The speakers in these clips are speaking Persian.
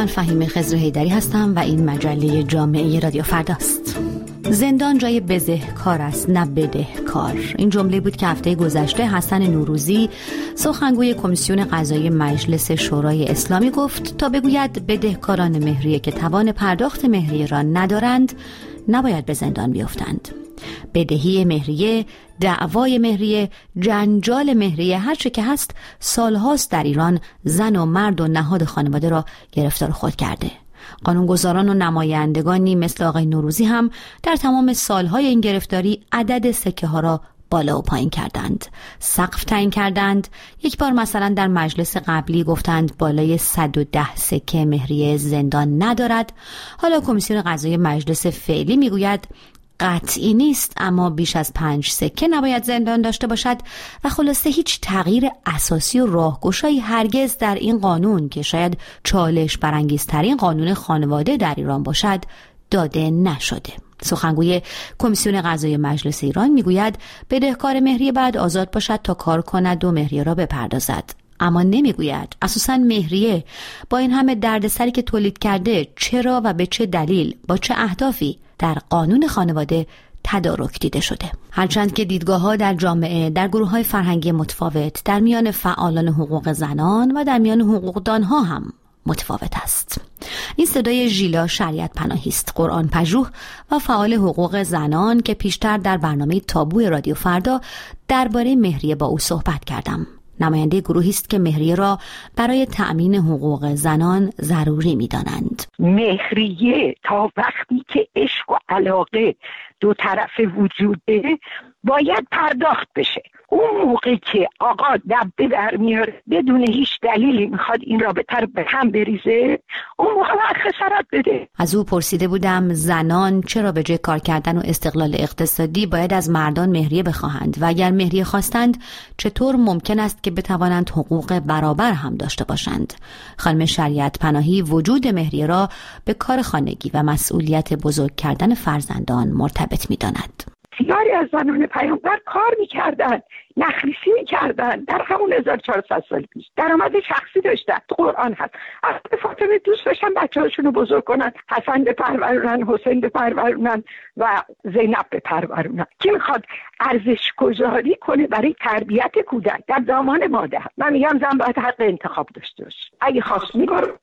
من فهیم خزر هیدری هستم و این مجله جامعه رادیو فرداست. زندان جای کار است نه کار این جمله بود که هفته گذشته حسن نوروزی سخنگوی کمیسیون قضایی مجلس شورای اسلامی گفت تا بگوید بدهکاران مهریه که توان پرداخت مهریه را ندارند نباید به زندان بیفتند. بدهی مهریه دعوای مهریه جنجال مهریه هرچه که هست سالهاست در ایران زن و مرد و نهاد خانواده را گرفتار خود کرده. قانونگذاران و نمایندگانی مثل آقای نوروزی هم در تمام سالهای این گرفتاری عدد سکه ها را بالا و پایین کردند. سقف تعیین کردند. یک بار مثلا در مجلس قبلی گفتند بالای 110 سکه مهریه زندان ندارد. حالا کمیسیون قضایی مجلس فعلی می‌گوید قطعی نیست اما بیش از پنج سکه نباید زندان داشته باشد و خلاصه هیچ تغییر اساسی و راهگشایی هرگز در این قانون که شاید چالش برانگیزترین قانون خانواده در ایران باشد داده نشده. سخنگوی کمیسیون قضایی مجلس ایران می‌گوید بدهکار مهریه بعد آزاد باشد تا کار کند و مهریه را بپردازد. اما نمی‌گوید اساسا مهریه. با این همه دردسری که تولید کرده چرا و به چه دلیل با چه اهدافی؟ در قانون خانواده تدارک دیده شده. هرچند که دیدگاه ها در جامعه در گروه های فرهنگی متفاوت در میان فعالان حقوق زنان و در میان حقوقدان ها هم متفاوت است. این صدای ژیلا شریعت پناهی است. قرآن پژوه و فعال حقوق زنان که پیشتر در برنامه تابو رادیو فردا درباره مهریه با او صحبت کردم. نماینده گروهی است که مهریه را برای تأمین حقوق زنان ضروری می‌دانند. مهریه تا وقتی که عشق و علاقه دو طرفه وجود داره باید پرداخت بشه. اون موقع که آقا دبه در میاره بدون هیچ دلیلی می‌خواد این رابطه رو به هم بریزه اون موقع باید خسارت بده. از او پرسیده بودم زنان چرا به جای کار کردن و استقلال اقتصادی باید از مردان مهریه بخواهند؟ و اگر مهریه خواستند چطور ممکن است که بتوانند حقوق برابر هم داشته باشند؟ خانم شریعت پناهی وجود مهریه را به کار خانگی و مسئولیت بزرگ کردن فرزندان مرتبط می‌داند. بسیاری از زنان پیامبر کار می‌کردن نخلیسی می‌کردن در همون 1400 سال پیش. درآمد شخصی داشتن. تو قرآن هست. از فاطمه دوست داشتن بچه هاشون رو بزرگ کنن. حسن بپرورونن حسین بپرورونن و زینب بپرورونن. کی می‌خواد ارزش گذاری کنه برای تربیت کودک؟ در دامان مادر. من میگم زن باید حق انتخاب داشته باشه. اگه خواست میگار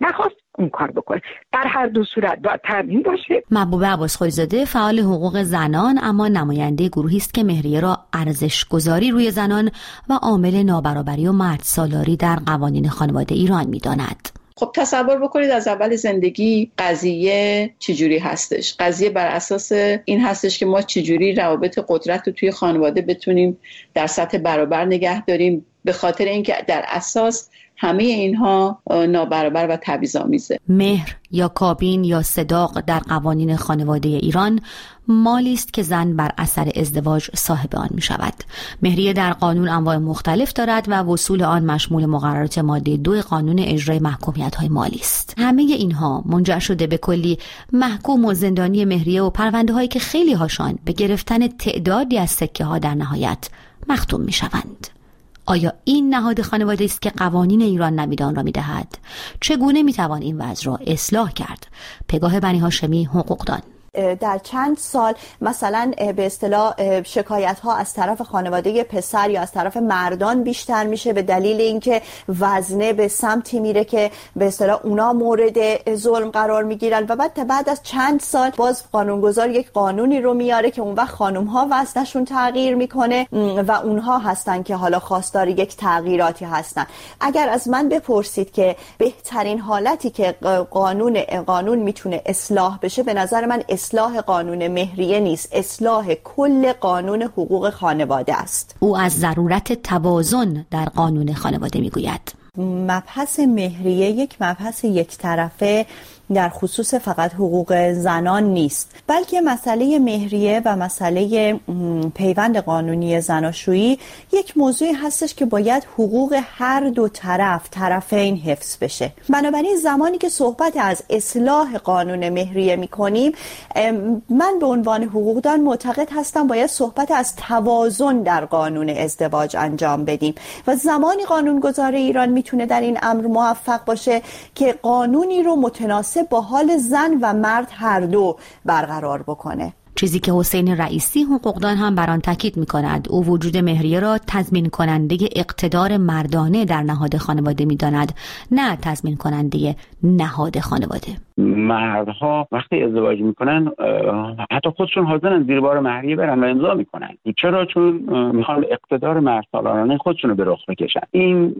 نخواست. اون کار بکنه. در هر دو صورت باید تامین باشه. محبوب عباس خویزاده فعال حقوق زنان اما نماینده گروهی است که مهریه را ارزش گذاری روی زنان و عامل نابرابری و مرد سالاری در قوانین خانواده ایران می‌داند. خب تصور بکنید از اول زندگی قضیه چجوری هستش؟ قضیه بر اساس این هستش که ما چجوری روابط قدرت رو توی خانواده بتونیم در سطح برابر نگه داریم به خاطر اینکه در اساس همه اینها نابرابر و تبعیض‌آمیزه. مهر یا کابین یا صداق در قوانین خانواده ایران مالی است که زن بر اثر ازدواج صاحب آن می شود مهریه در قانون انواع مختلف دارد و وصول آن مشمول مقررات ماده دو قانون اجرای محکومیت های مالی است. همه اینها منجر شده به کلی محکوم و زندانی مهریه و پرونده هایی که خیلی هاشان به گرفتن تعدادی از سکه ها در نهایت مختوم می شوند آیا این نهاد خانواده است که قوانین ایران نمیدان را می‌دهد؟ چگونه می‌توان این وضع را اصلاح کرد؟ پگاه بنی هاشمی حقوقدان در چند سال مثلا به اصطلاح شکایت ها از طرف خانواده پسر یا از طرف مردان بیشتر میشه به دلیل اینکه وزنه به سمتی میره که به اصطلاح اونا مورد ظلم قرار می‌گیرن. و بعد بعد از چند سال باز قانونگذار یک قانونی رو میاره که اون وقت خانم ها وزنشون تغییر می‌کنه و اونها هستن که حالا خواستار یک تغییراتی هستن. اگر از من بپرسید که بهترین حالتی که قانون قانون می‌تونه اصلاح بشه به نظر من اصلاح قانون مهریه نیست اصلاح کل قانون حقوق خانواده است. او از ضرورت توازن در قانون خانواده می‌گوید. مبحث مهریه یک مبحث یک طرفه. در خصوص فقط حقوق زنان نیست بلکه مسئله مهریه و مسئله پیوند قانونی زناشویی یک موضوعی هستش که باید حقوق هر دو طرف طرفین حفظ بشه. بنابراین زمانی که صحبت از اصلاح قانون مهریه می کنیم من به عنوان حقوقدان معتقد هستم باید صحبت از توازن در قانون ازدواج انجام بدیم. و زمانی قانونگذار ایران می‌تونه در این امر موفق باشه که قانونی رو متناسب با حال زن و مرد هر دو برقرار بکنه. چیزی که حسین رئیسی حقوقدان هم بر آن تاکید می کند او وجود مهریه را تضمین کننده اقتدار مردانه در نهاد خانواده می داند نه تضمین کننده نهاد خانواده. مردها وقتی ازدواج می‌کنن حتی خودشون حاضرن زیر بار مهریه برن و امضا می‌کنن. چرا؟ چون می‌خوان اقتدار مرد سالارانه خودشون رو به رخ بکشن. این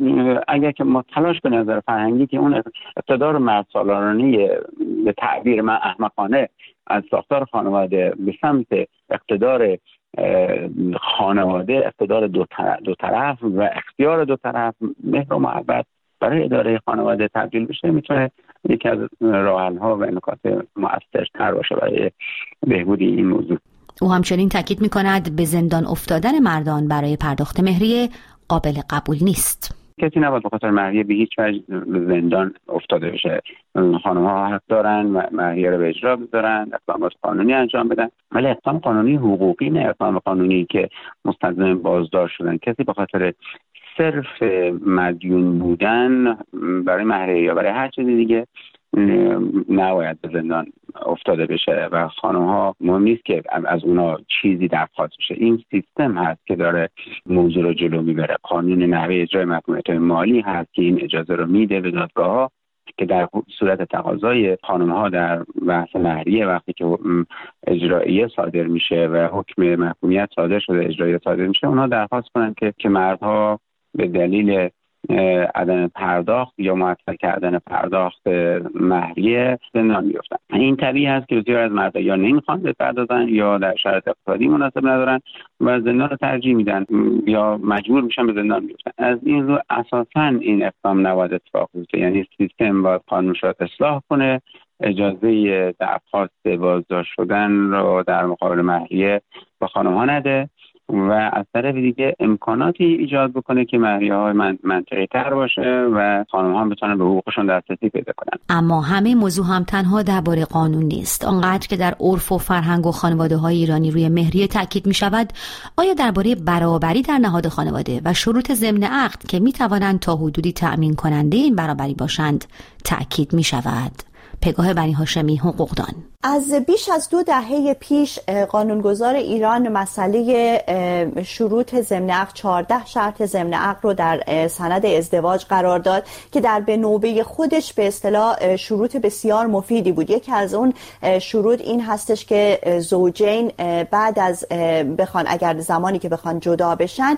اگر که ما تلاش به نظر فرهنگی که اون اقتدار مرد سالارانه به تعبیر من احمقانه از ساختار خانواده به سمت اقتدار خانواده اقتدار دو طرف, و اختیار دو طرف مهر و محبت برای اداره خانواده تبدیل بشه می‌تونه یکی از راحل ها و نکات تر باشه برای بهبودی این موضوع. او همچنین تاکید می کند به زندان افتادن مردان برای پرداخت مهریه قابل قبول نیست. کسی نباید بخاطر مهریه به هیچ وجه زندان افتاده بشه. خانم ها حق دارن مهریه رو به اجرا بذارن اقدامات قانونی انجام بدن. ولی اقدام قانونی حقوقی نه. اقدام قانونی که مستلزم بازداشت شدن. کسی به خاطر صرف مدیون بودن برای مهریه یا برای هر چیز دیگه نباید به زندان افتاده بشه و خانم ها مهم نیست که از اونا چیزی درخواست بشه. این سیستم هست که داره موضوع رو جلو می‌بره. قانون نحوه اجرای محکومیت مالی هست که این اجازه رو میده به دادگاه ها که در صورت تقاضای خانم ها در بحث مهریه وقتی که اجراییه صادر میشه و حکم محکومیت صادر شده اجراییه صادر میشه اونها درخواست کنن که که مردها به دلیل عدم پرداخت یا معطل کردن پرداخت مهریه زندان میفتن این طبیعی هست که بسیار از مردها یا نمی‌خوان بپردازن یا در شرط اقتصادی مناسب ندارن و زندان رو ترجیح میدن یا مجبور میشن به زندان بیفتن. از این رو اساسا این اقدام نباید اتفاق بیفته. یعنی سیستم باید قانون اصلاح کنه. اجازه درخواست بازداشت شدن رو در مقابل مهریه به خانم ها نده. و از طرف دیگه امکاناتی ایجاد بکنه که مهریه های من منطقی تر باشه و خانم ها بتونن به حقوقشون دسترسی پیدا کنن. اما همه موضوع هم تنها درباره قانون نیست. آنقدر که در عرف و فرهنگ و خانواده های ایرانی روی مهریه تاکید می شود آیا درباره برابری در نهاد خانواده و شروط ضمن عقد که می توانند تا حدودی تأمین کننده این برابری باشند تاکید می شود پگاه بنی هاشمی حقوقدان از بیش از دو دهه پیش قانونگذار ایران مسئله شروط ضمن عقد 14 شرط ضمن عقد رو در سند ازدواج قرار داد که در به نوبه خودش به اصطلاح شروط بسیار مفیدی بود. یکی از اون شروط این هستش که زوجین بعد از بخوان اگر زمانی که بخوان جدا بشن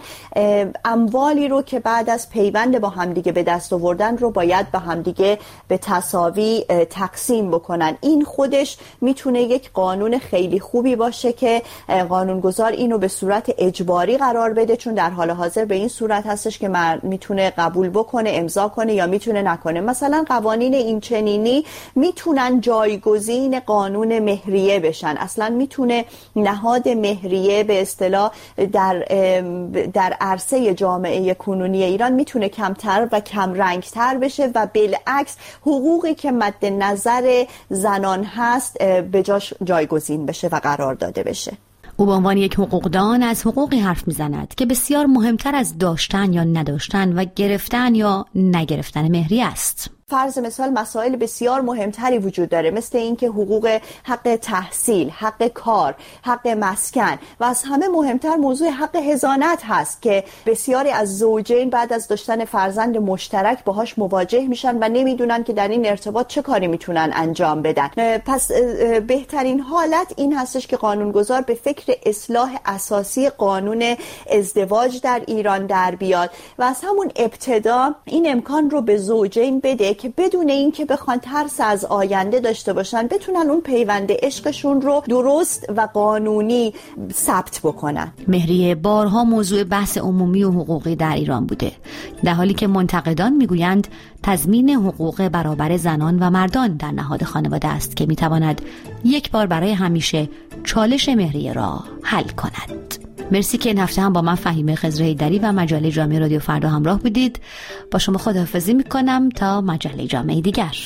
اموالی رو که بعد از پیوند با همدیگه به دست آوردن رو باید به همدیگه به تصاوی تقسیم بکنن. این خودش می‌تونه یک قانون خیلی خوبی باشه که قانونگذار اینو به صورت اجباری قرار بده چون در حال حاضر به این صورت هستش که مرد می‌تونه قبول بکنه امضا کنه یا می‌تونه نکنه. مثلا قوانین این چنینی می‌تونن جایگزین قانون مهریه بشن. اصلا می‌تونه نهاد مهریه به اصطلاح در در عرصه جامعه کنونی ایران می‌تونه کمتر و کم رنگتر بشه و بالعکس حقوقی که مد نظر زنان هست به جاش جایگزین بشه و قرار داده بشه. او به عنوان یک حقوقدان از حقوقی حرف می‌زند که بسیار مهمتر از داشتن یا نداشتن و گرفتن یا نگرفتن مهری است. فرض مثال مسائل بسیار مهمتری وجود داره مثل اینکه حقوق حق تحصیل حق کار حق مسکن و از همه مهمتر موضوع حق هزانت هست که بسیاری از زوجین بعد از داشتن فرزند مشترک باهاش مواجه میشن و نمی‌دونن که در این ارتباط چه کاری می‌تونن انجام بدن. پس بهترین حالت این هستش که قانونگذار به فکر اصلاح اساسی قانون ازدواج در ایران در بیاد و از همون ابتدا این امکان رو به زوجین بده که بدون اینکه بخوان ترس از آینده داشته باشن بتونن اون پیوند عشقشون رو درست و قانونی ثبت بکنن. مهریه بارها موضوع بحث عمومی و حقوقی در ایران بوده. در حالی که منتقدان می‌گویند تضمین حقوق برابر زنان و مردان در نهاد خانواده است که می‌تواند یک بار برای همیشه چالش مهریه را حل کند. مرسی که این هفته هم با من فهیمه خزره دری و مجله جامعه رادیو فردا همراه بودید. با شما خداحافظی می‌کنم تا مجله جامعه دیگر.